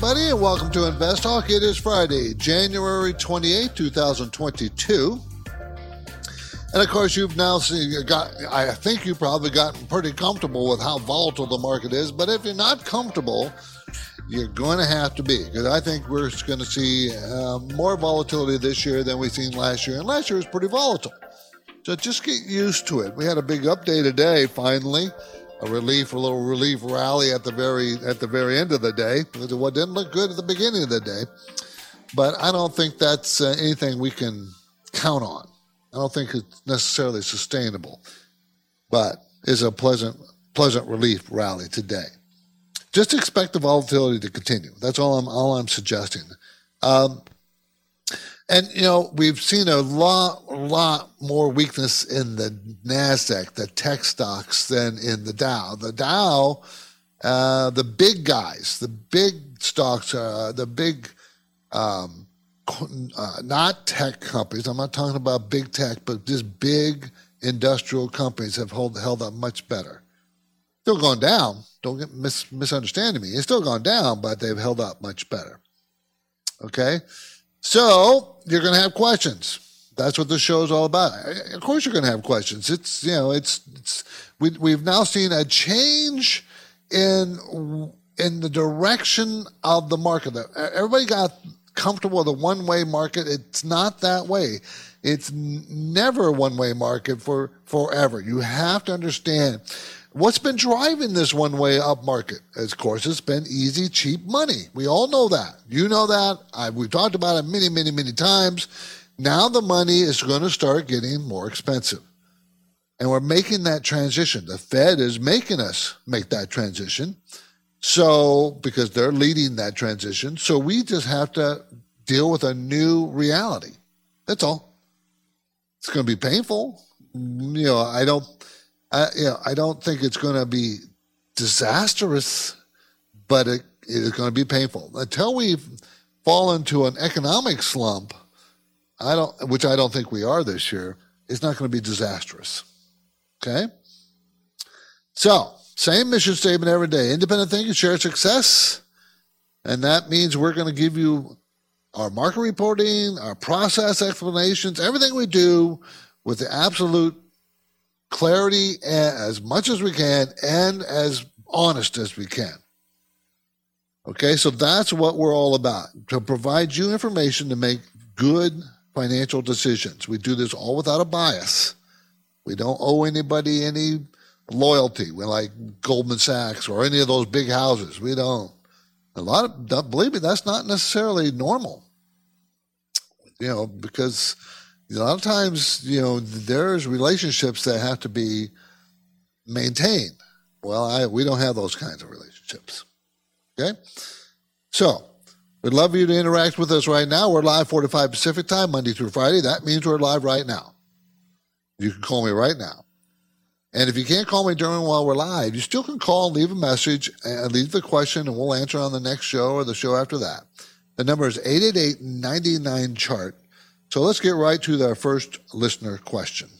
Everybody, and welcome to Invest Talk. It is Friday, January 28, 2022. And of course, you've now seen, got, I think you've probably gotten pretty comfortable with how volatile the market is. But if you're not comfortable, you're going to have to be because I think we're going to see uh, more volatility this year than we've seen last year. And last year was pretty volatile. So just get used to it. We had a big update today, finally. A relief, a little relief rally at the very at the very end of the day What didn't look good at the beginning of the day. But I don't think that's uh, anything we can count on. I don't think it's necessarily sustainable, but is a pleasant pleasant relief rally today. Just expect the volatility to continue. That's all I'm all I'm suggesting. Um, and you know we've seen a lot lot more weakness in the Nasdaq, the tech stocks, than in the Dow. The Dow, uh, the big guys, the big stocks, uh, the big um, uh, not tech companies. I'm not talking about big tech, but just big industrial companies have hold, held up much better. Still gone down. Don't get mis- misunderstanding me. It's still gone down, but they've held up much better. Okay, so you're going to have questions. That's what the show is all about. Of course, you're going to have questions. It's you know, it's, it's we we've now seen a change in in the direction of the market. Everybody got comfortable with a one way market. It's not that way. It's never a one way market for forever. You have to understand what's been driving this one way up market. Of course, it's been easy, cheap money. We all know that. You know that. I, we've talked about it many, many, many times. Now the money is going to start getting more expensive. And we're making that transition. The Fed is making us make that transition. So, because they're leading that transition, so we just have to deal with a new reality. That's all. It's going to be painful. You know, I don't, I, you know, I don't think it's going to be disastrous, but it, it is going to be painful until we fall into an economic slump. I don't, which I don't think we are this year. It's not going to be disastrous. Okay. So, same mission statement every day. Independent thinking, share success. And that means we're going to give you our market reporting, our process explanations, everything we do with the absolute clarity as much as we can and as honest as we can. Okay, so that's what we're all about to provide you information to make good financial decisions. We do this all without a bias. We don't owe anybody any loyalty. We're like Goldman Sachs or any of those big houses. We don't. A lot of, believe me, that's not necessarily normal. You know, because a lot of times, you know, there's relationships that have to be maintained. Well, I, we don't have those kinds of relationships. Okay? So, we'd love you to interact with us right now. We're live 45 Pacific time, Monday through Friday. That means we're live right now. You can call me right now. And if you can't call me during while we're live, you still can call and leave a message and leave the question, and we'll answer on the next show or the show after that. The number is 888 99 chart. So let's get right to the first listener question.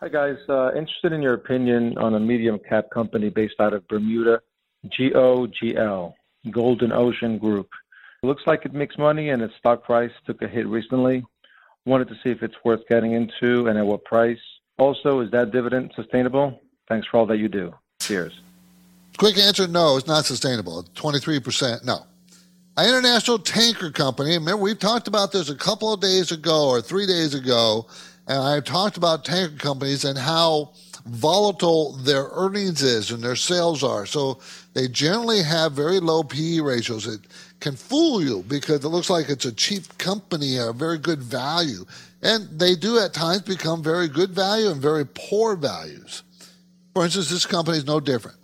Hi, guys. Uh, interested in your opinion on a medium cap company based out of Bermuda, GOGL, Golden Ocean Group. It looks like it makes money and its stock price took a hit recently. Wanted to see if it's worth getting into and at what price. Also, is that dividend sustainable? Thanks for all that you do. Cheers. Quick answer no, it's not sustainable. 23%, no. An international tanker company, remember we've talked about this a couple of days ago or three days ago, and I have talked about tanker companies and how volatile their earnings is and their sales are. So they generally have very low PE ratios. It can fool you because it looks like it's a cheap company, a very good value. And they do at times become very good value and very poor values. For instance, this company is no different.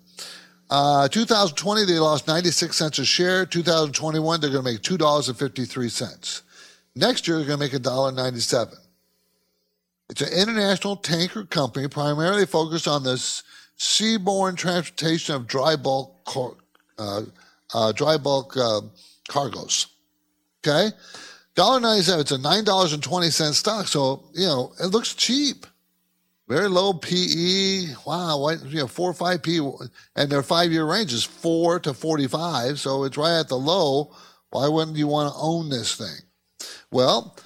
Uh, 2020, they lost 96 cents a share. 2021, they're going to make $2.53. Next year, they're going to make $1.97. It's an international tanker company primarily focused on the seaborne transportation of dry bulk, uh, uh, dry bulk uh, cargoes. Okay, dollar ninety seven. It's a nine dollars and twenty cent stock, so you know it looks cheap. Very low PE. Wow, what, you know, four or five P, and their five-year range is four to forty-five, so it's right at the low. Why wouldn't you want to own this thing? Well,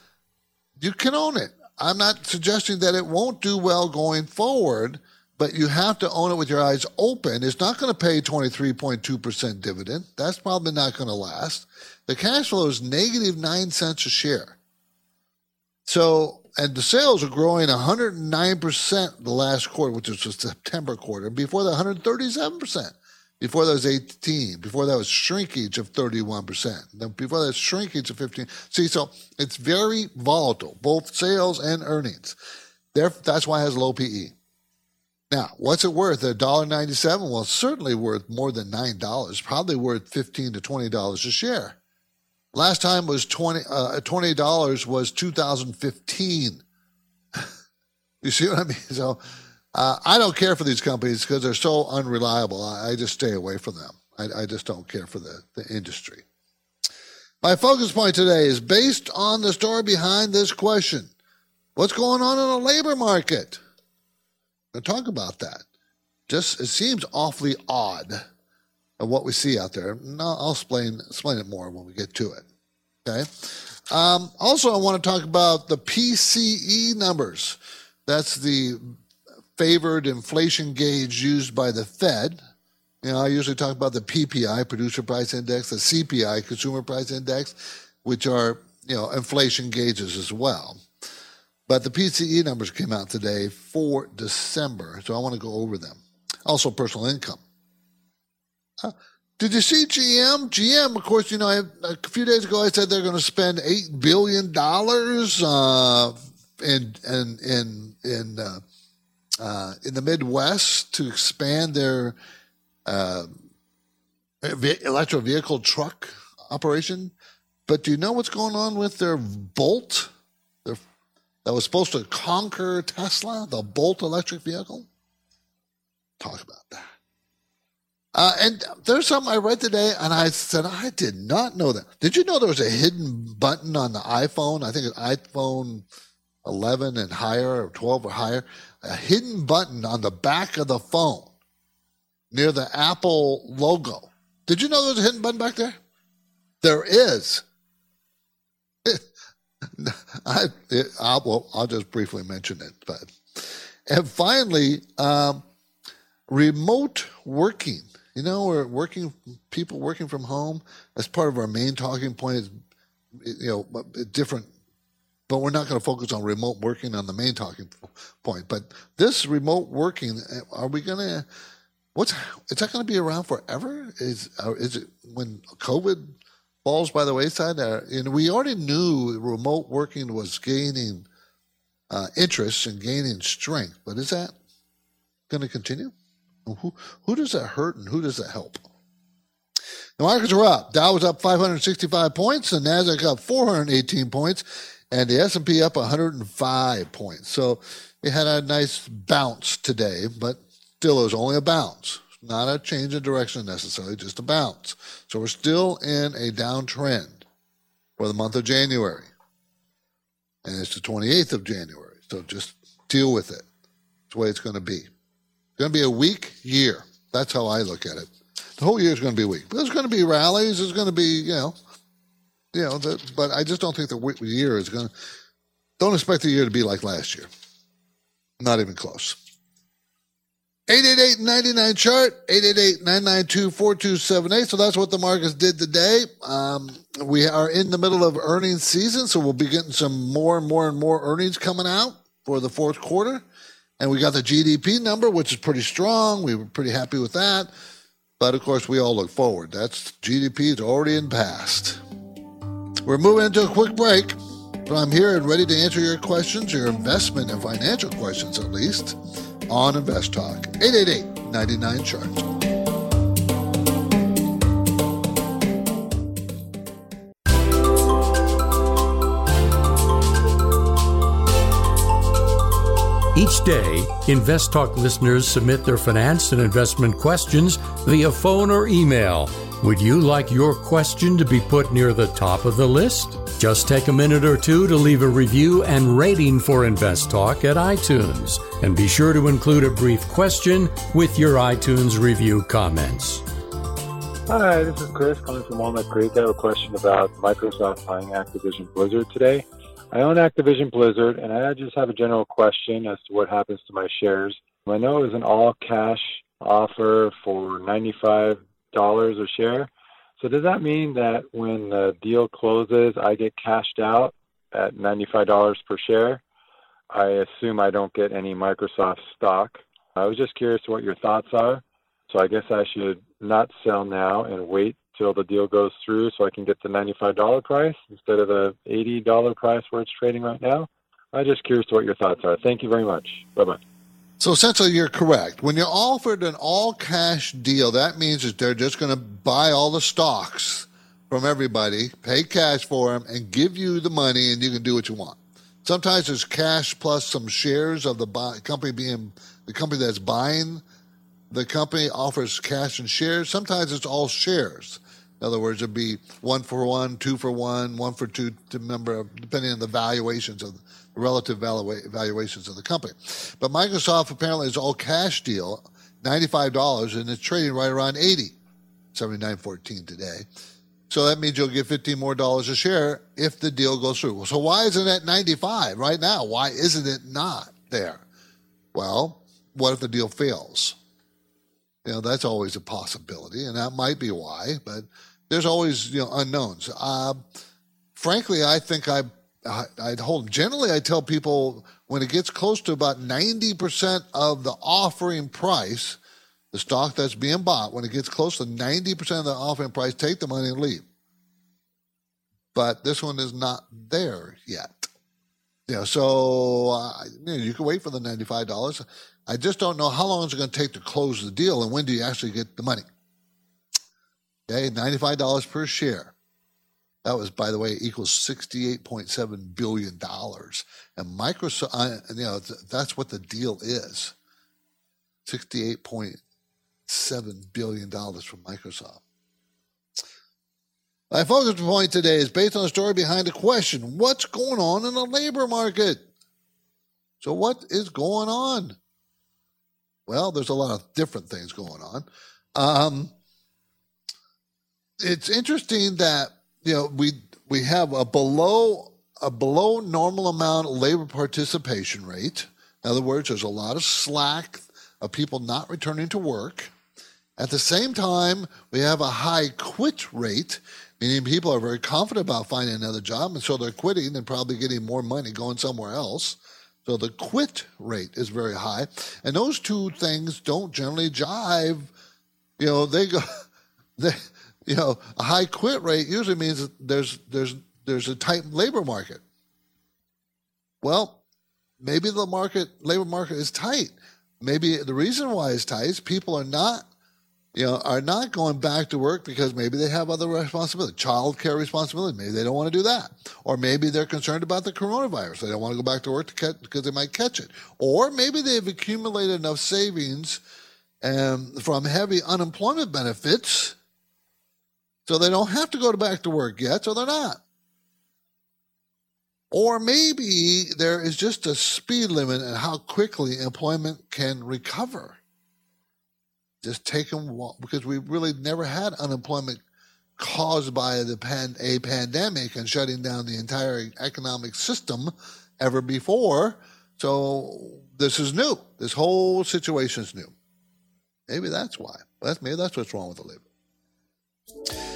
you can own it. I'm not suggesting that it won't do well going forward, but you have to own it with your eyes open. It's not going to pay 23.2% dividend. That's probably not going to last. The cash flow is negative nine cents a share. So and the sales are growing 109% the last quarter, which was the September quarter. Before that, 137%. Before that was 18. Before that was shrinkage of 31%. Then before that, shrinkage of 15. See, so it's very volatile, both sales and earnings. There, that's why it has low PE. Now, what's it worth? $1.97? Well, it's certainly worth more than $9, probably worth $15 to $20 a share. Last time was 20 uh, $20 was 2015. you see what I mean? So uh, I don't care for these companies because they're so unreliable. I, I, just stay away from them. I, I just don't care for the, the industry. My focus point today is based on the story behind this question. What's going on in the labor market? I'm going to talk about that. Just it seems awfully odd of what we see out there. I'll, I'll explain explain it more when we get to it. Okay. Um, also, I want to talk about the PCE numbers. That's the favored inflation gauge used by the Fed. You know, I usually talk about the PPI, Producer Price Index, the CPI, Consumer Price Index, which are you know inflation gauges as well. But the PCE numbers came out today for December, so I want to go over them. Also, personal income. Uh, did you see GM? GM, of course, you know, I, a few days ago I said they're going to spend eight billion dollars uh, in in in in uh, uh, in the Midwest to expand their uh, electric vehicle truck operation. But do you know what's going on with their Bolt? Their, that was supposed to conquer Tesla, the Bolt electric vehicle. Talk about that. Uh, and there's something I read today, and I said, I did not know that. Did you know there was a hidden button on the iPhone? I think it's iPhone 11 and higher, or 12 or higher. A hidden button on the back of the phone near the Apple logo. Did you know there's a hidden button back there? There is. I, it, I'll, well, I'll just briefly mention it. But and finally, um, remote working. You know, we're working, people working from home. As part of our main talking point is, you know, different, but we're not going to focus on remote working on the main talking point. But this remote working, are we going to, what's, is that going to be around forever? Is, uh, is it when COVID falls by the wayside? Uh, and we already knew remote working was gaining uh, interest and gaining strength, but is that going to continue? Who, who does that hurt and who does that help? The markets were up. Dow was up 565 points, the Nasdaq up 418 points, and the S&P up 105 points. So it had a nice bounce today, but still it was only a bounce. Not a change in direction necessarily, just a bounce. So we're still in a downtrend for the month of January. And it's the 28th of January. So just deal with it. It's the way it's going to be going to be a weak year. That's how I look at it. The whole year is going to be weak. There's going to be rallies. There's going to be, you know, you know, the, but I just don't think the year is going to. don't expect the year to be like last year. Not even close. 888-99 chart 888-992-4278 so that's what the markets did today um, we are in the middle of earnings season so we'll be getting some more and more and more earnings coming out for the fourth quarter and we got the gdp number which is pretty strong. We were pretty happy with that. But of course we all look forward. That's gdp is already in past. We're moving into a quick break. But i'm here and ready to answer your questions your investment and financial questions at least on Invest Talk. 888 99 Chart. Each day, Invest Talk listeners submit their finance and investment questions via phone or email. Would you like your question to be put near the top of the list? Just take a minute or two to leave a review and rating for Invest Talk at iTunes. And be sure to include a brief question with your iTunes review comments. Hi, this is Chris calling from Walnut Creek. I have a question about Microsoft buying Activision Blizzard today. I own Activision Blizzard, and I just have a general question as to what happens to my shares. I know it was an all cash offer for $95 a share. So does that mean that when the deal closes, I get cashed out at $95 per share? I assume I don't get any Microsoft stock. I was just curious what your thoughts are. So I guess I should not sell now and wait till the deal goes through so I can get the $95 price instead of the $80 price where it's trading right now. I'm just curious to what your thoughts are. Thank you very much. Bye bye. So essentially, you're correct. When you're offered an all cash deal, that means that they're just going to buy all the stocks from everybody, pay cash for them, and give you the money, and you can do what you want. Sometimes there's cash plus some shares of the buy, company being the company that's buying the company offers cash and shares. Sometimes it's all shares. In other words, it'd be one for one, two for one, one for two, to member, depending on the valuations of the relative valuations of the company. But Microsoft apparently is all cash deal, $95, and it's trading right around 80, 79.14 today. So that means you'll get 15 more dollars a share if the deal goes through. So why isn't it 95 right now? Why isn't it not there? Well, what if the deal fails? You know, that's always a possibility, and that might be why, but there's always, you know, unknowns. Uh, frankly, I think I, I, I'd hold, generally, I tell people when it gets close to about 90% of the offering price, the stock that's being bought, when it gets close to 90% of the offering price, take the money and leave. But this one is not there yet. You know, so uh, you, know, you can wait for the $95. I just don't know how long it's going to take to close the deal and when do you actually get the money. Okay, $95 per share. That was, by the way, equals $68.7 billion. And Microsoft, you know, that's what the deal is $68.7 billion from Microsoft. My focus point today is based on the story behind the question what's going on in the labor market? So, what is going on? Well, there's a lot of different things going on. Um, it's interesting that you know we we have a below a below normal amount labor participation rate. In other words, there's a lot of slack of people not returning to work. At the same time, we have a high quit rate, meaning people are very confident about finding another job, and so they're quitting and probably getting more money going somewhere else. So the quit rate is very high. And those two things don't generally jive. You know, they go, they, you know, a high quit rate usually means there's, there's, there's a tight labor market. Well, maybe the market, labor market is tight. Maybe the reason why it's tight is people are not you know, are not going back to work because maybe they have other responsibilities, child care responsibility. Maybe they don't want to do that. Or maybe they're concerned about the coronavirus. They don't want to go back to work to catch, because they might catch it. Or maybe they've accumulated enough savings um, from heavy unemployment benefits so they don't have to go back to work yet, so they're not. Or maybe there is just a speed limit in how quickly employment can recover just take them because we really never had unemployment caused by the pan, a pandemic and shutting down the entire economic system ever before. So this is new. This whole situation is new. Maybe that's why. That's maybe that's what's wrong with the label.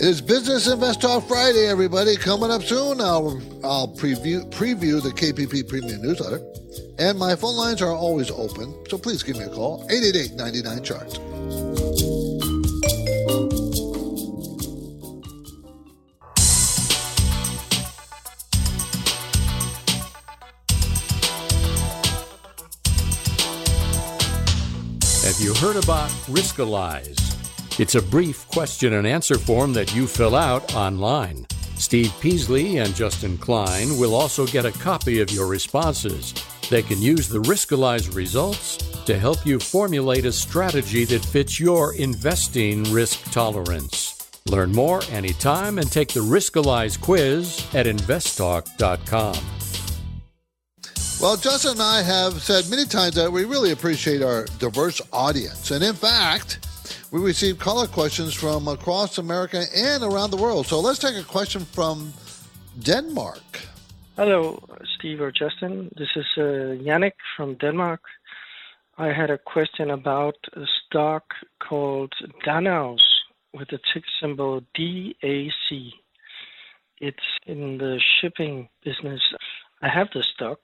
It is Business Invest Talk Friday, everybody. Coming up soon, I'll, I'll preview, preview the KPP Premium Newsletter. And my phone lines are always open, so please give me a call, 888 99 Chart. Have you heard about Riskalyze? It's a brief question and answer form that you fill out online. Steve Peasley and Justin Klein will also get a copy of your responses. They can use the Riskalyze results to help you formulate a strategy that fits your investing risk tolerance. Learn more anytime and take the Riskalyze quiz at investtalk.com. Well, Justin and I have said many times that we really appreciate our diverse audience. And in fact, we receive caller questions from across America and around the world. So let's take a question from Denmark. Hello, Steve or Justin. This is uh, Yannick from Denmark. I had a question about a stock called Danaos with the tick symbol DAC. It's in the shipping business. I have the stock,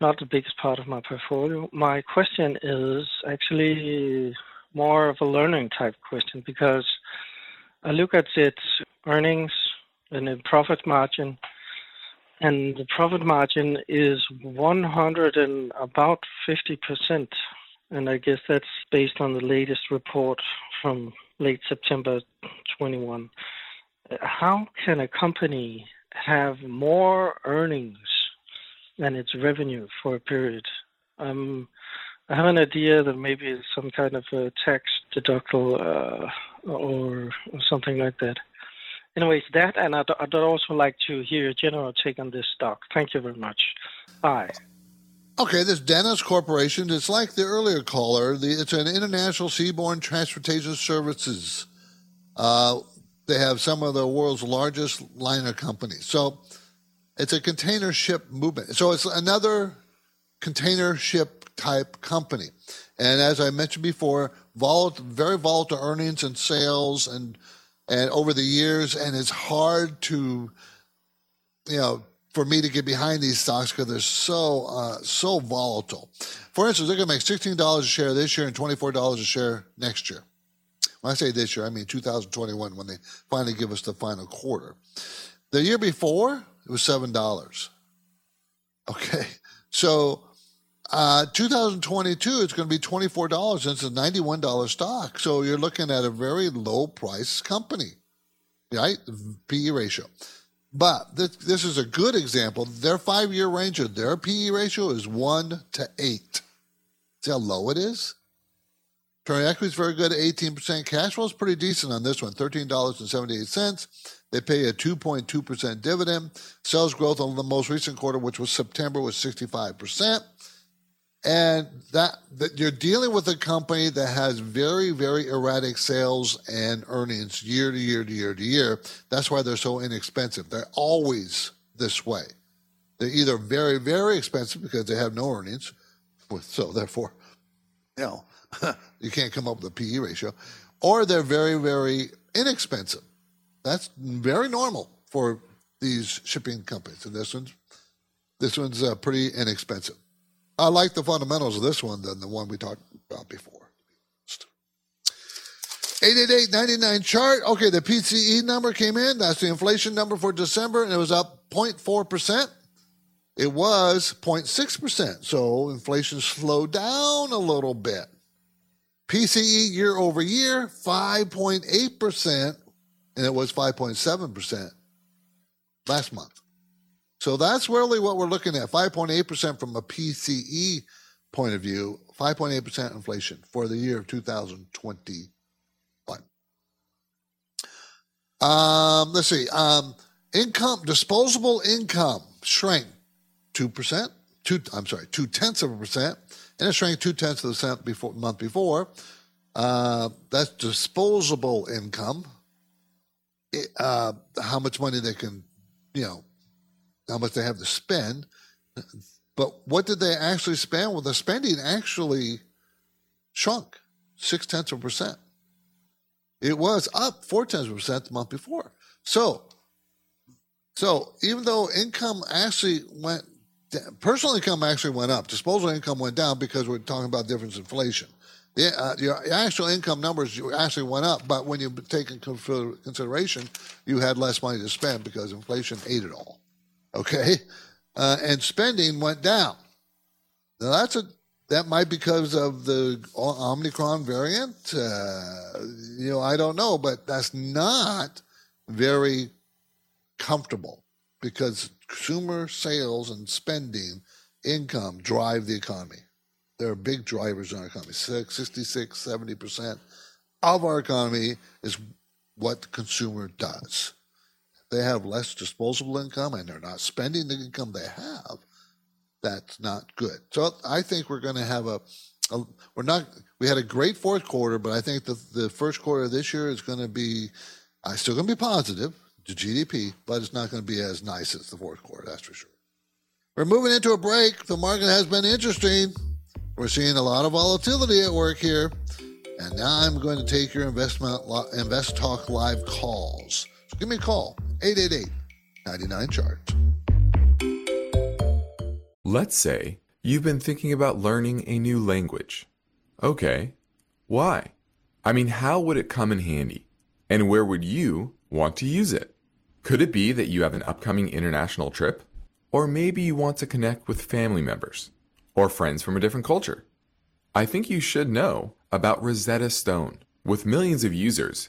not the biggest part of my portfolio. My question is actually more of a learning type question because I look at its earnings and the profit margin, and the profit margin is 100 and about 50 percent, and I guess that's based on the latest report from late September 21. How can a company have more earnings than its revenue for a period? Um, I have an idea that maybe it's some kind of a tax deductible uh, or, something like that. Anyways, that, and I'd, I'd, also like to hear your general take on this stock. Thank you very much. Bye. Okay, this Danaos Corporation, it's like the earlier caller. The, it's an international seaborne transportation services. Uh, they have some of the world's largest liner companies. So it's a container ship movement. So it's another container ship type company. And as I mentioned before, volatile, very volatile earnings and sales and and over the years, and it's hard to, you know, for me to get behind these stocks because they're so uh, so volatile. For instance, they're going to make sixteen dollars a share this year and twenty four dollars a share next year. When I say this year, I mean 2021 when they finally give us the final quarter. The year before, it was seven dollars. Okay, so uh, 2022, it's going to be $24 and it's a $91 stock. So you're looking at a very low price company, right? PE ratio. But this, this is a good example. Their five year range of their PE ratio is one to eight. See how low it is? Return equity is very good at 18%. Cash flow is pretty decent on this one, $13.78. They pay a 2.2% dividend. Sales growth on the most recent quarter, which was September, was 65% and that, that you're dealing with a company that has very very erratic sales and earnings year to year to year to year. That's why they're so inexpensive. They're always this way. They're either very very expensive because they have no earnings so therefore you know you can't come up with a pe ratio or they're very very inexpensive. That's very normal for these shipping companies. And this one's this one's uh, pretty inexpensive I like the fundamentals of this one than the one we talked about before. 888.99 chart. Okay, the PCE number came in. That's the inflation number for December, and it was up 0.4%. It was 0.6%. So inflation slowed down a little bit. PCE year over year, 5.8%, and it was 5.7% last month. So that's really what we're looking at 5.8% from a PCE point of view, 5.8% inflation for the year of 2021. Um, let's see. Um, income, disposable income shrank 2%, two, I'm sorry, two tenths of a percent, and it shrank two tenths of a cent before month before. Uh, that's disposable income. It, uh, how much money they can, you know, how much they have to spend. But what did they actually spend? Well, the spending actually shrunk six tenths of a percent. It was up four tenths of a percent the month before. So, so even though income actually went, personal income actually went up, disposable income went down because we're talking about difference inflation. Uh, your actual income numbers actually went up, but when you take into consideration, you had less money to spend because inflation ate it all. Okay, uh, and spending went down. Now that's a that might because of the Omicron variant. Uh, you know, I don't know, but that's not very comfortable because consumer sales and spending income drive the economy. They're big drivers in our economy. 66, 70% of our economy is what the consumer does. They have less disposable income and they're not spending the income they have. That's not good. So I think we're going to have a, a we're not, we had a great fourth quarter, but I think the, the first quarter of this year is going to be, uh, still going to be positive to GDP, but it's not going to be as nice as the fourth quarter, that's for sure. We're moving into a break. The market has been interesting. We're seeing a lot of volatility at work here. And now I'm going to take your investment invest talk live calls. So give me a call 888 99 chart. Let's say you've been thinking about learning a new language. Okay, why? I mean, how would it come in handy? And where would you want to use it? Could it be that you have an upcoming international trip? Or maybe you want to connect with family members? or friends from a different culture. I think you should know about Rosetta Stone. With millions of users,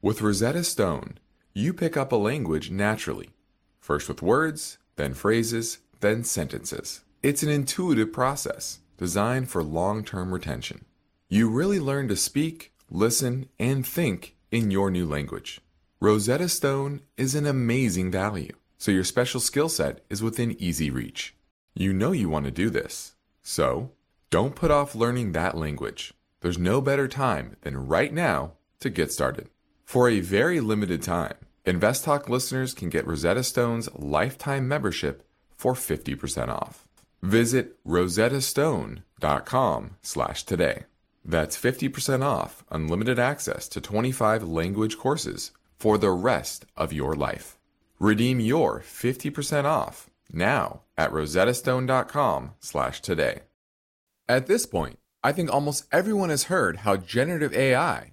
With Rosetta Stone, you pick up a language naturally, first with words, then phrases, then sentences. It's an intuitive process designed for long term retention. You really learn to speak, listen, and think in your new language. Rosetta Stone is an amazing value, so your special skill set is within easy reach. You know you want to do this. So, don't put off learning that language. There's no better time than right now to get started. For a very limited time, InvestTalk listeners can get Rosetta Stone's lifetime membership for 50% off. Visit rosettastone.com slash today. That's 50% off unlimited access to 25 language courses for the rest of your life. Redeem your 50% off now at rosettastone.com slash today. At this point, I think almost everyone has heard how generative AI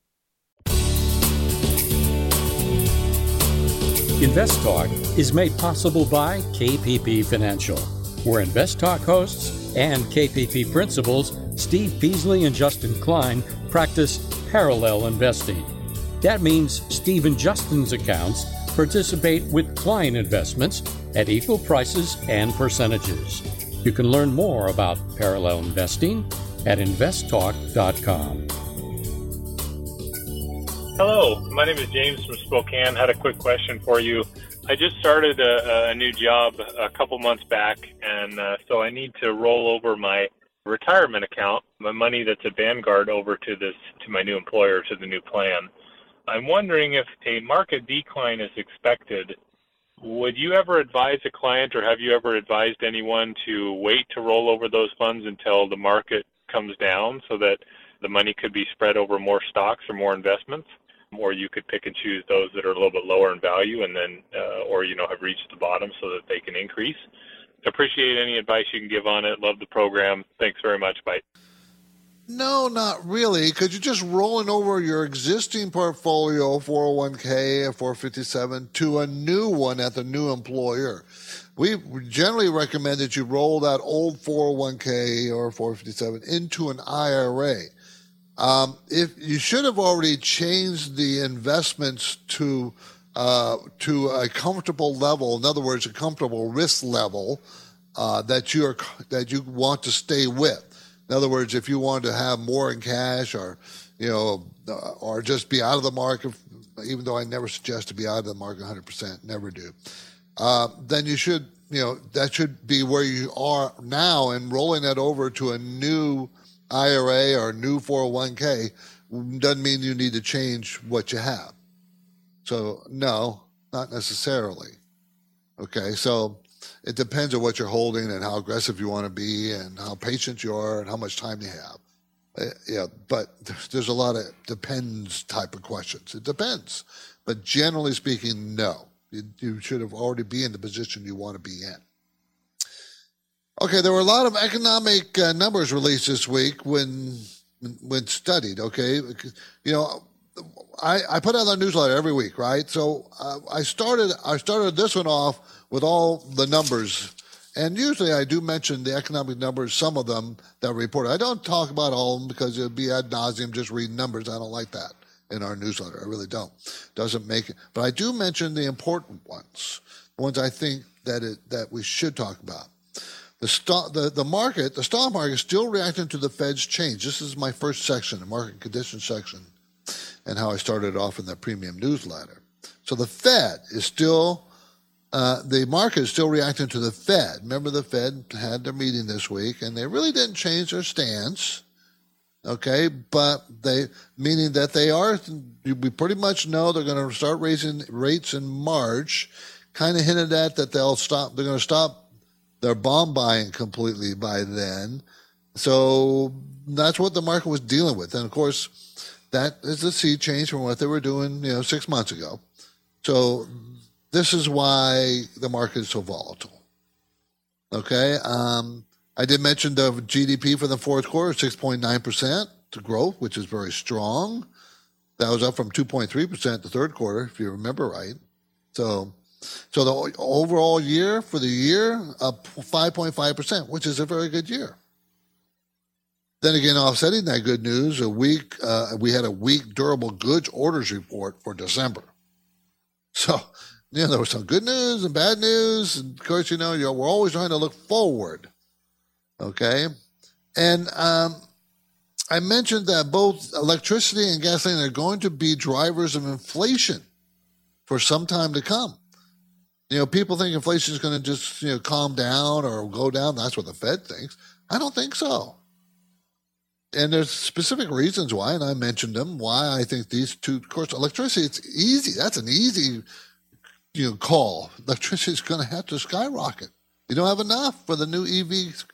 Invest Talk is made possible by KPP Financial, where Invest Talk hosts and KPP principals Steve Peasley and Justin Klein practice parallel investing. That means Steve and Justin's accounts participate with client investments at equal prices and percentages. You can learn more about parallel investing at investtalk.com. Hello, my name is James from Spokane. Had a quick question for you. I just started a, a new job a couple months back, and uh, so I need to roll over my retirement account, my money that's at Vanguard, over to this to my new employer to the new plan. I'm wondering if a market decline is expected. Would you ever advise a client, or have you ever advised anyone to wait to roll over those funds until the market comes down, so that the money could be spread over more stocks or more investments? Or you could pick and choose those that are a little bit lower in value and then uh, or you know have reached the bottom so that they can increase. Appreciate any advice you can give on it. Love the program. Thanks very much. Bye. No, not really, because you're just rolling over your existing portfolio, 401k and 457, to a new one at the new employer. We generally recommend that you roll that old 401k or 457 into an IRA. Um, if you should have already changed the investments to uh, to a comfortable level, in other words, a comfortable risk level uh, that you are that you want to stay with. In other words, if you want to have more in cash, or you know, uh, or just be out of the market, even though I never suggest to be out of the market 100%, never do. Uh, then you should, you know, that should be where you are now, and rolling that over to a new IRA or new 401k doesn't mean you need to change what you have. So, no, not necessarily. Okay, so it depends on what you're holding and how aggressive you want to be and how patient you are and how much time you have. Uh, yeah, but there's a lot of depends type of questions. It depends. But generally speaking, no. You, you should have already be in the position you want to be in. Okay, there were a lot of economic uh, numbers released this week when when studied. Okay, you know, I, I put out a newsletter every week, right? So uh, I started I started this one off with all the numbers, and usually I do mention the economic numbers, some of them that are reported. I don't talk about all of them because it'd be ad nauseum just reading numbers. I don't like that in our newsletter. I really don't. Doesn't make it, but I do mention the important ones, the ones I think that it that we should talk about. The, stock, the, the market, the stock market is still reacting to the Fed's change. This is my first section, the market conditions section, and how I started off in the premium newsletter. So the Fed is still, uh, the market is still reacting to the Fed. Remember, the Fed had their meeting this week, and they really didn't change their stance. Okay, but they meaning that they are. We pretty much know they're going to start raising rates in March. Kind of hinted at that they'll stop. They're going to stop they're bond buying completely by then. So that's what the market was dealing with. And of course, that is a sea change from what they were doing, you know, six months ago. So this is why the market is so volatile. Okay. Um, I did mention the GDP for the fourth quarter, 6.9% to growth, which is very strong. That was up from 2.3% the third quarter, if you remember right. So so the overall year for the year, up 5.5%, which is a very good year. Then again, offsetting that good news, a week uh, we had a weak durable goods orders report for December. So, you know, there was some good news and bad news. And of course, you know, you we're always trying to look forward. Okay. And um, I mentioned that both electricity and gasoline are going to be drivers of inflation for some time to come. You know, people think inflation is going to just, you know, calm down or go down. That's what the Fed thinks. I don't think so. And there's specific reasons why, and I mentioned them, why I think these two, of course, electricity, it's easy. That's an easy, you know, call. Electricity is going to have to skyrocket. You don't have enough for the new EV,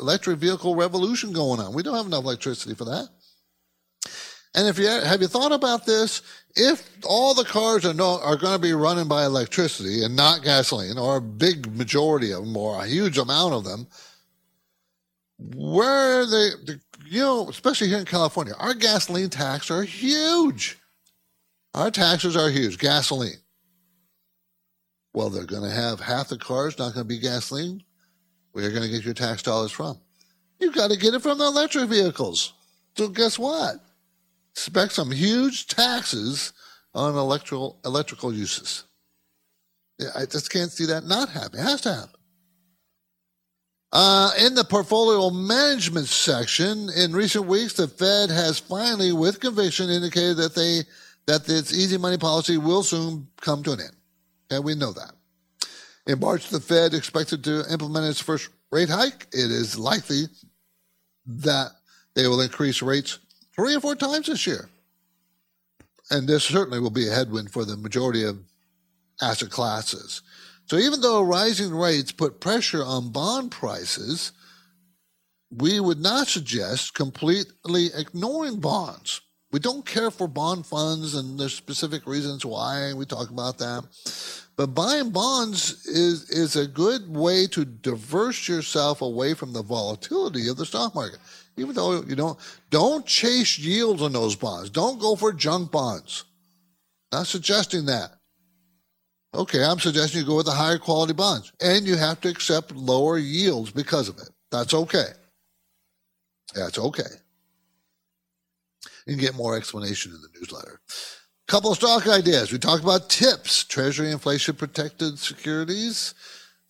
electric vehicle revolution going on. We don't have enough electricity for that. And if you have you thought about this, if all the cars are no, are going to be running by electricity and not gasoline, or a big majority of them, or a huge amount of them, where are they? You know, especially here in California, our gasoline tax are huge. Our taxes are huge. Gasoline. Well, they're going to have half the cars not going to be gasoline. Where are going to get your tax dollars from? You've got to get it from the electric vehicles. So guess what? Expect some huge taxes on electrical electrical uses. I just can't see that not happening. It has to happen. Uh, in the portfolio management section, in recent weeks, the Fed has finally, with conviction, indicated that they that its easy money policy will soon come to an end. And we know that. In March, the Fed expected to implement its first rate hike. It is likely that they will increase rates three or four times this year. And this certainly will be a headwind for the majority of asset classes. So even though rising rates put pressure on bond prices, we would not suggest completely ignoring bonds. We don't care for bond funds, and there's specific reasons why we talk about that. But buying bonds is, is a good way to diverse yourself away from the volatility of the stock market. Even though you don't, don't chase yields on those bonds. Don't go for junk bonds. Not suggesting that. Okay, I'm suggesting you go with the higher quality bonds, and you have to accept lower yields because of it. That's okay. That's okay. You can get more explanation in the newsletter. Couple of stock ideas. We talked about TIPS, Treasury Inflation Protected Securities,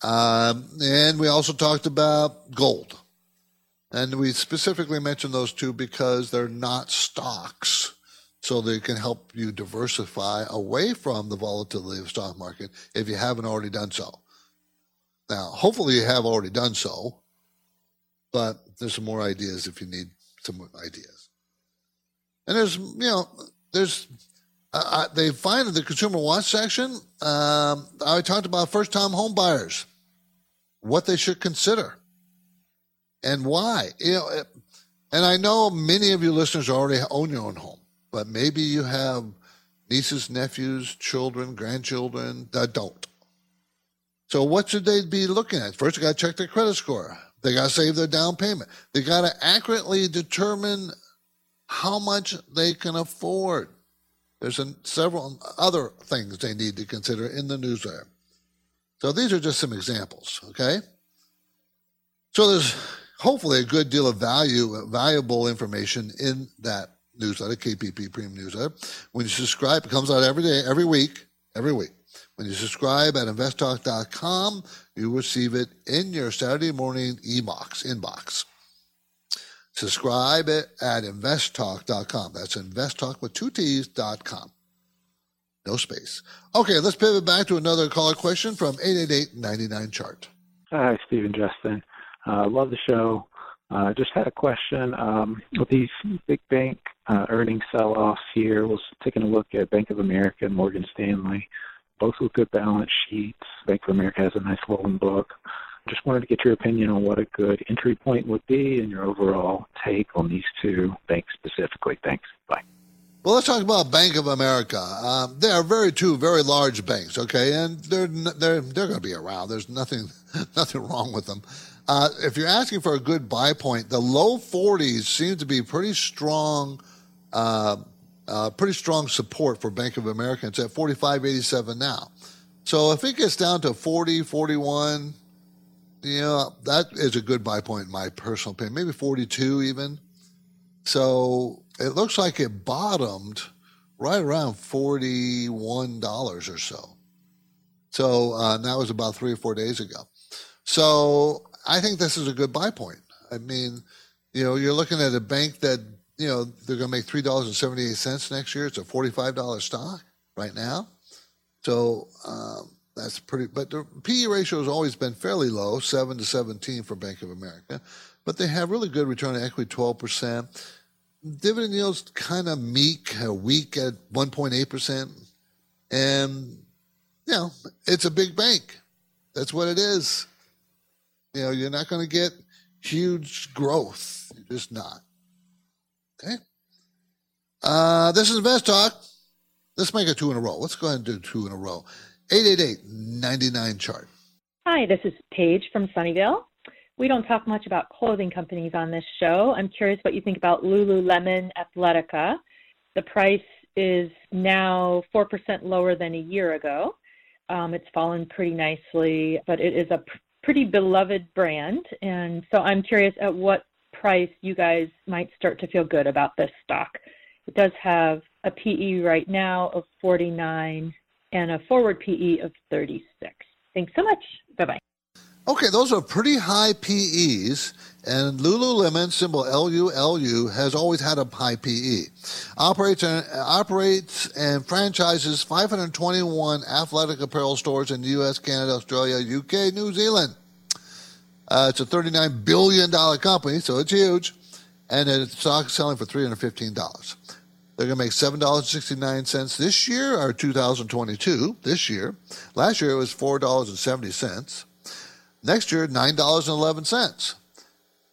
um, and we also talked about gold. And we specifically mentioned those two because they're not stocks so they can help you diversify away from the volatility of the stock market if you haven't already done so. Now, hopefully you have already done so, but there's some more ideas if you need some ideas. And there's, you know, there's, uh, they find in the Consumer Watch section, um, I talked about first time home buyers, what they should consider and why. You know, and I know many of you listeners already own your own home but maybe you have nieces, nephews, children, grandchildren that don't. So what should they be looking at? First, they got to check their credit score. They got to save their down payment. They got to accurately determine how much they can afford. There's a, several other things they need to consider in the newsletter. So these are just some examples, okay? So there's hopefully a good deal of value, uh, valuable information in that newsletter, KPP Premium Newsletter. When you subscribe, it comes out every day, every week, every week. When you subscribe at investtalk.com, you receive it in your Saturday morning inbox. inbox. Subscribe it at investtalk.com. That's investtalk with two T's.com. No space. Okay, let's pivot back to another caller question from 888 chart. Hi, Stephen Justin. Uh, love the show. Uh, just had a question. Um, with these big bank uh, earnings sell-offs here, was taking a look at Bank of America and Morgan Stanley, both with good balance sheets. Bank of America has a nice loan book. Just wanted to get your opinion on what a good entry point would be and your overall take on these two banks specifically. Thanks. Bye. Well, let's talk about Bank of America. Um, they are very two very large banks, okay, and they're they're they're going to be around. There's nothing nothing wrong with them. Uh, if you're asking for a good buy point, the low 40s seem to be pretty strong, uh, uh, pretty strong support for Bank of America. It's at 45.87 now. So if it gets down to 40, 41, you know, that is a good buy point in my personal opinion. Maybe 42 even. So it looks like it bottomed right around $41 or so. So uh, that was about three or four days ago. So I think this is a good buy point. I mean, you know, you're looking at a bank that, you know, they're going to make $3.78 next year. It's a $45 stock right now. So um, that's pretty, but the PE ratio has always been fairly low, 7 to 17 for Bank of America. But they have really good return on equity, 12%. Dividend yields kind of meek, weak at 1.8%. And, you know, it's a big bank. That's what it is. You know, you're not going to get huge growth. You're just not. Okay. Uh, this is Invest Talk. Let's make it two in a row. Let's go ahead and do two in a row. 888-99 chart. Hi, this is Paige from Sunnyvale. We don't talk much about clothing companies on this show. I'm curious what you think about Lululemon Athletica. The price is now 4% lower than a year ago. Um, it's fallen pretty nicely, but it is a pretty beloved brand. And so I'm curious at what price, you guys might start to feel good about this stock. It does have a PE right now of 49 and a forward PE of 36. Thanks so much. Bye bye. Okay, those are pretty high PEs, and Lululemon, symbol LULU, has always had a high PE. Operates and, operates and franchises 521 athletic apparel stores in the U.S., Canada, Australia, UK, New Zealand. Uh, it's a $39 billion company, so it's huge, and its stock is selling for $315. They're going to make $7.69 this year, or 2022, this year. Last year it was $4.70. Next year, $9.11.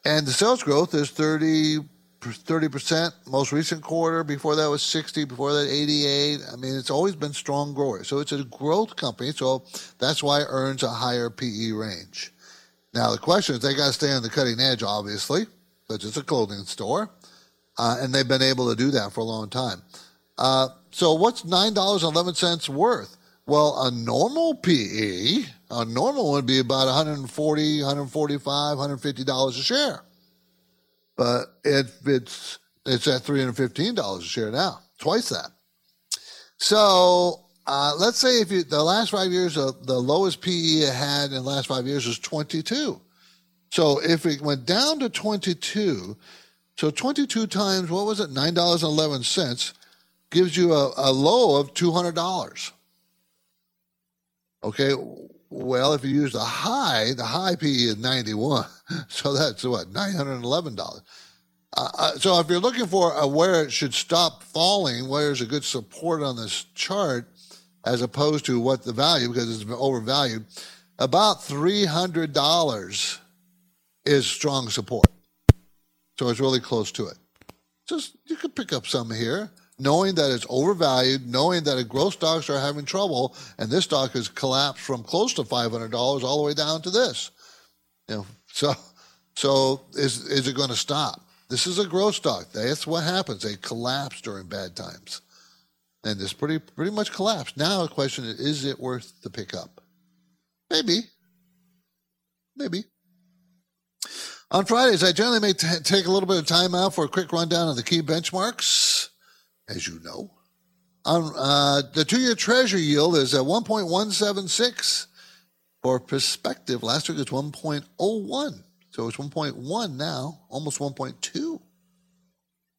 And the sales growth is 30, 30%. Most recent quarter, before that was 60, before that 88. I mean, it's always been strong growers. So it's a growth company. So that's why it earns a higher PE range. Now, the question is they got to stay on the cutting edge, obviously, because it's a clothing store. Uh, and they've been able to do that for a long time. Uh, so what's $9.11 worth? Well, a normal PE, a normal one would be about 140, 145, 150 dollars a share. But it, it's it's at 315 dollars a share now, twice that. So uh, let's say if you the last five years, uh, the lowest PE it had in the last five years was 22. So if it went down to 22, so 22 times what was it, nine dollars and eleven cents, gives you a, a low of $200. Okay, well, if you use the high, the high PE is 91. So that's what, $911. Uh, uh, so if you're looking for a, where it should stop falling, where's a good support on this chart, as opposed to what the value, because it's overvalued, about $300 is strong support. So it's really close to it. Just, you could pick up some here knowing that it's overvalued, knowing that growth stocks are having trouble, and this stock has collapsed from close to five hundred dollars all the way down to this. You know, so so is is it going to stop? This is a growth stock. That's what happens. They collapse during bad times, and this pretty pretty much collapsed. Now the question is: Is it worth the pickup? Maybe, maybe. On Fridays, I generally may t- take a little bit of time out for a quick rundown of the key benchmarks as you know. Um, uh, the two year treasury yield is at 1.176. For perspective, last week it was 1.01. So it's 1.1 now, almost 1.2.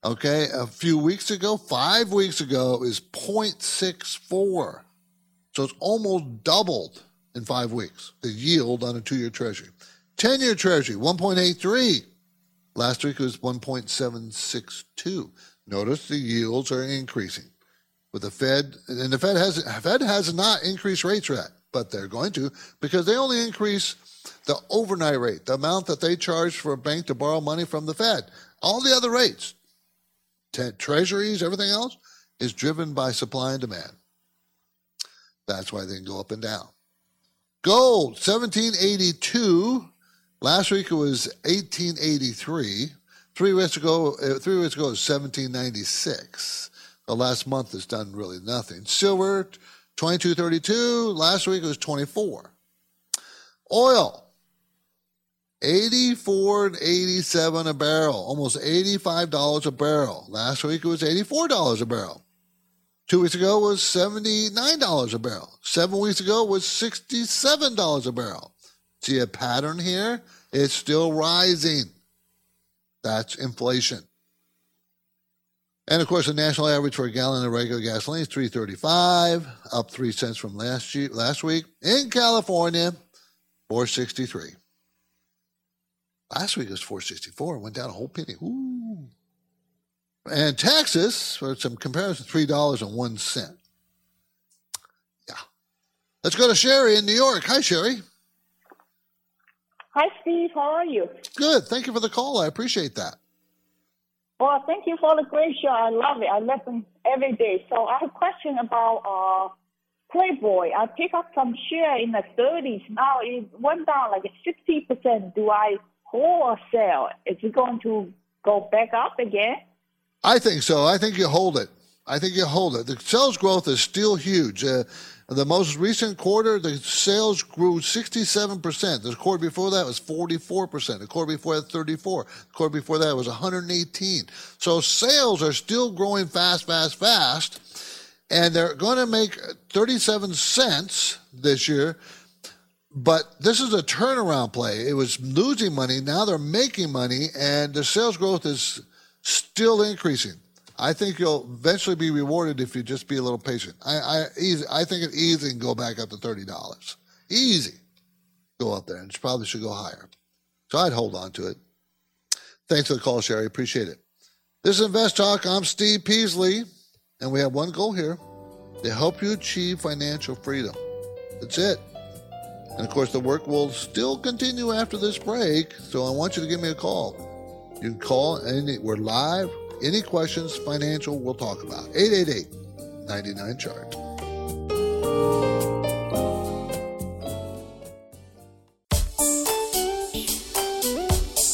Okay, a few weeks ago, five weeks ago, it was 0.64. So it's almost doubled in five weeks, the yield on a two year treasury. 10 year treasury, 1.83. Last week it was 1.762. Notice the yields are increasing. With the Fed, and the Fed has Fed has not increased rates yet, but they're going to because they only increase the overnight rate, the amount that they charge for a bank to borrow money from the Fed. All the other rates, treasuries, everything else, is driven by supply and demand. That's why they can go up and down. Gold, 1782. Last week it was 1883. Three weeks ago, uh, three weeks ago was 1796. The last month has done really nothing. Silver, 2232. Last week it was 24. Oil, 84 and 87 a barrel, almost $85 a barrel. Last week it was $84 a barrel. Two weeks ago was $79 a barrel. Seven weeks ago was $67 a barrel. See a pattern here? It's still rising. That's inflation. And of course, the national average for a gallon of regular gasoline is 335, up three cents from last year, last week. In California, 463. Last week it was 464, went down a whole penny. Ooh. And Texas, for some comparison, three dollars and one cent. Yeah. Let's go to Sherry in New York. Hi, Sherry. Hi, Steve. How are you? Good. Thank you for the call. I appreciate that. Well, thank you for the great show. I love it. I listen every day. So I have a question about uh, Playboy. I pick up some share in the 30s. Now it went down like 60%. Do I hold or sell? Is it going to go back up again? I think so. I think you hold it. I think you hold it. The sales growth is still huge. Uh, The most recent quarter, the sales grew 67%. The quarter before that was 44%. The quarter before that, 34. The quarter before that was 118. So sales are still growing fast, fast, fast. And they're going to make 37 cents this year. But this is a turnaround play. It was losing money. Now they're making money, and the sales growth is still increasing. I think you'll eventually be rewarded if you just be a little patient. I I, easy, I think it easy can go back up to thirty dollars. Easy, go up there, and it probably should go higher. So I'd hold on to it. Thanks for the call, Sherry. Appreciate it. This is Invest Talk. I'm Steve Peasley, and we have one goal here: to help you achieve financial freedom. That's it. And of course, the work will still continue after this break. So I want you to give me a call. You can call, and we're live any questions financial we'll talk about. 888 99 chart.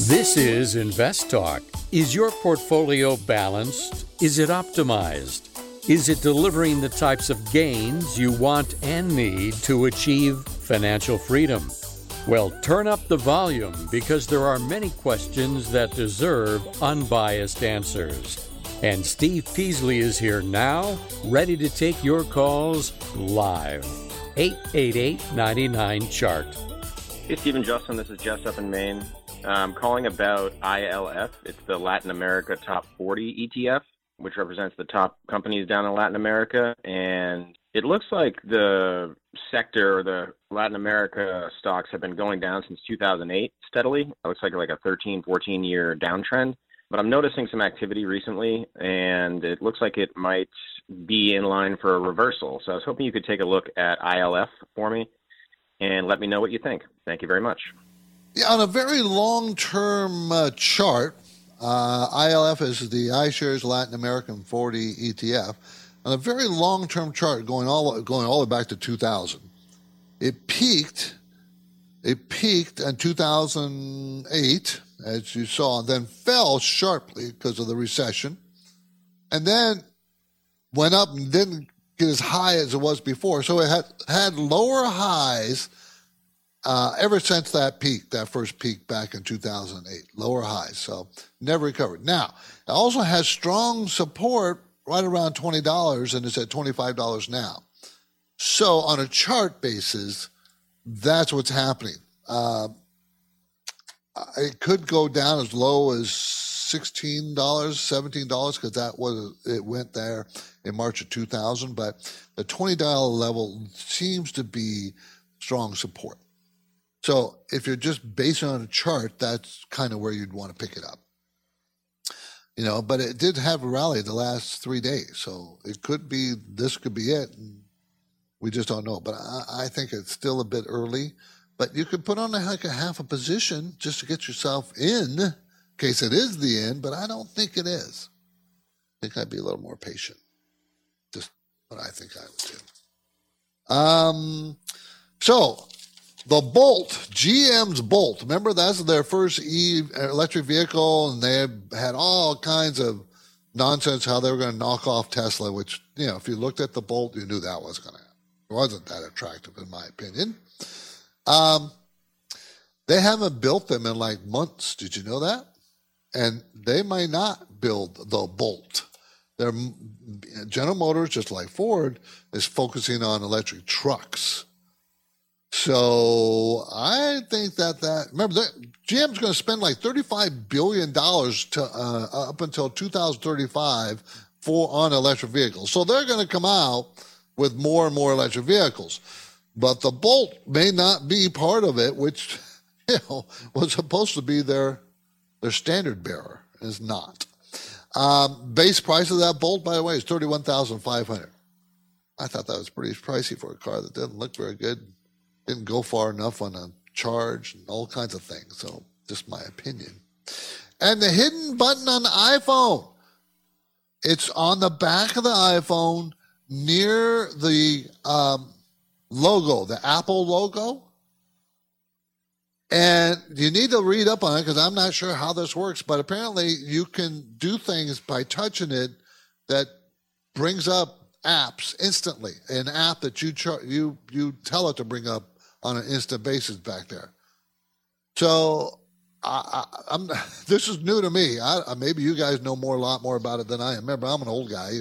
This is Invest Talk. Is your portfolio balanced? Is it optimized? Is it delivering the types of gains you want and need to achieve financial freedom? Well, turn up the volume because there are many questions that deserve unbiased answers. And Steve Peasley is here now, ready to take your calls live. 888 99 Chart. Hey, Stephen Justin. This is Jess up in Maine. I'm calling about ILF. It's the Latin America Top 40 ETF, which represents the top companies down in Latin America. And it looks like the sector, the Latin America stocks have been going down since 2008 steadily. It looks like like a 13, 14 year downtrend. But I'm noticing some activity recently, and it looks like it might be in line for a reversal. So I was hoping you could take a look at ILF for me and let me know what you think. Thank you very much. Yeah, on a very long term uh, chart, uh, ILF is the iShares Latin American 40 ETF. On a very long term chart, going all going all the way back to 2000, it peaked. It peaked in 2008, as you saw, and then fell sharply because of the recession, and then went up and didn't get as high as it was before. So it had had lower highs uh, ever since that peak, that first peak back in 2008, lower highs. So never recovered. Now, it also has strong support right around $20 and it's at $25 now. So on a chart basis, that's what's happening. Uh, it could go down as low as $16, $17 because that was it went there in March of 2000, but the $20 level seems to be strong support. So if you're just basing on a chart, that's kind of where you'd want to pick it up. You know, but it did have a rally the last three days, so it could be this could be it. we just don't know. But I, I, think it's still a bit early. But you could put on a, like a half a position just to get yourself in, in case it is the end. But I don't think it is. I think I'd be a little more patient. Just what I think I would do. Um, so the Bolt, GM's Bolt. Remember, that's their first e electric vehicle, and they had all kinds of nonsense how they were going to knock off Tesla. Which you know, if you looked at the Bolt, you knew that was going to. It wasn't that attractive, in my opinion. Um, they haven't built them in like months. Did you know that? And they may not build the Bolt. Their General Motors, just like Ford, is focusing on electric trucks so I think that that remember that GM's going to spend like thirty-five billion dollars to uh, up until two thousand thirty-five for on electric vehicles. So they're going to come out with more and more electric vehicles, but the Bolt may not be part of it, which you know was supposed to be their their standard bearer is not. Um, base price of that Bolt, by the way, is thirty-one thousand five hundred. I thought that was pretty pricey for a car that didn't look very good didn't go far enough on a charge and all kinds of things. So, just my opinion. And the hidden button on the iPhone. It's on the back of the iPhone near the um, logo, the Apple logo. And you need to read up on it because I'm not sure how this works, but apparently you can do things by touching it that brings up apps instantly. An app that you char- you you tell it to bring up on an instant basis back there. So I, am this is new to me. I, maybe you guys know more, a lot more about it than I am. Remember, I'm an old guy.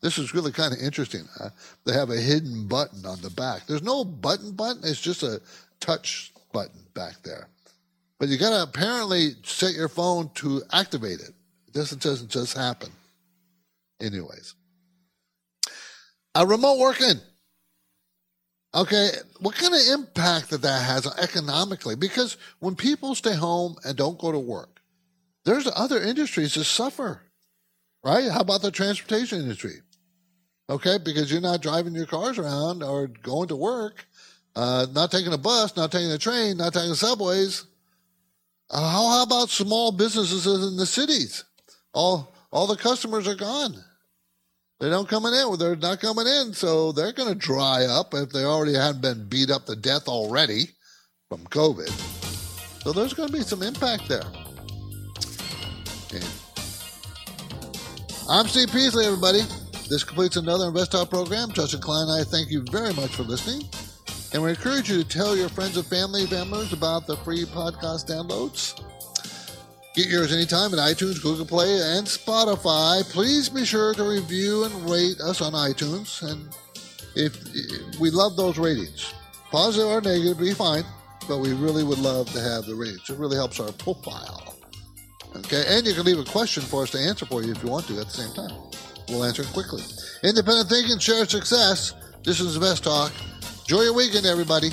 This is really kind of interesting. Uh, they have a hidden button on the back. There's no button button. It's just a touch button back there. But you got to apparently set your phone to activate it. It doesn't, doesn't just happen. Anyways, a remote working. Okay, what kind of impact that that has economically? Because when people stay home and don't go to work, there's other industries that suffer, right? How about the transportation industry? Okay, because you're not driving your cars around or going to work, uh, not taking a bus, not taking a train, not taking subways. Uh, how, how about small businesses in the cities? All all the customers are gone. They don't coming in. They're not coming in, so they're going to dry up if they already hadn't been beat up to death already from COVID. So there's going to be some impact there. Okay. I'm Steve Peasley, everybody. This completes another Invest Talk program. Justin Klein and I thank you very much for listening. And we encourage you to tell your friends and family members about the free podcast downloads. Get yours anytime at iTunes, Google Play, and Spotify. Please be sure to review and rate us on iTunes. And if we love those ratings, positive or negative, be fine. But we really would love to have the ratings. It really helps our profile. Okay, and you can leave a question for us to answer for you if you want to at the same time. We'll answer it quickly. Independent thinking, share success. This is the best Talk. Enjoy your weekend, everybody.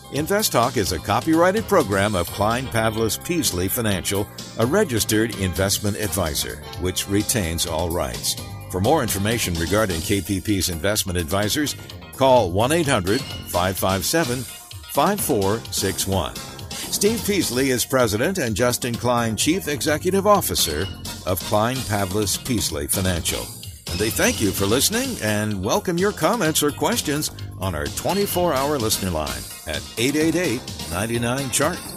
Invest Talk is a copyrighted program of Klein Pavlis Peasley Financial, a registered investment advisor, which retains all rights. For more information regarding KPP's investment advisors, call 1 800 557 5461. Steve Peasley is president and Justin Klein, chief executive officer of Klein Pavlis Peasley Financial. And they thank you for listening and welcome your comments or questions on our 24 hour listener line at 888 99 Chart.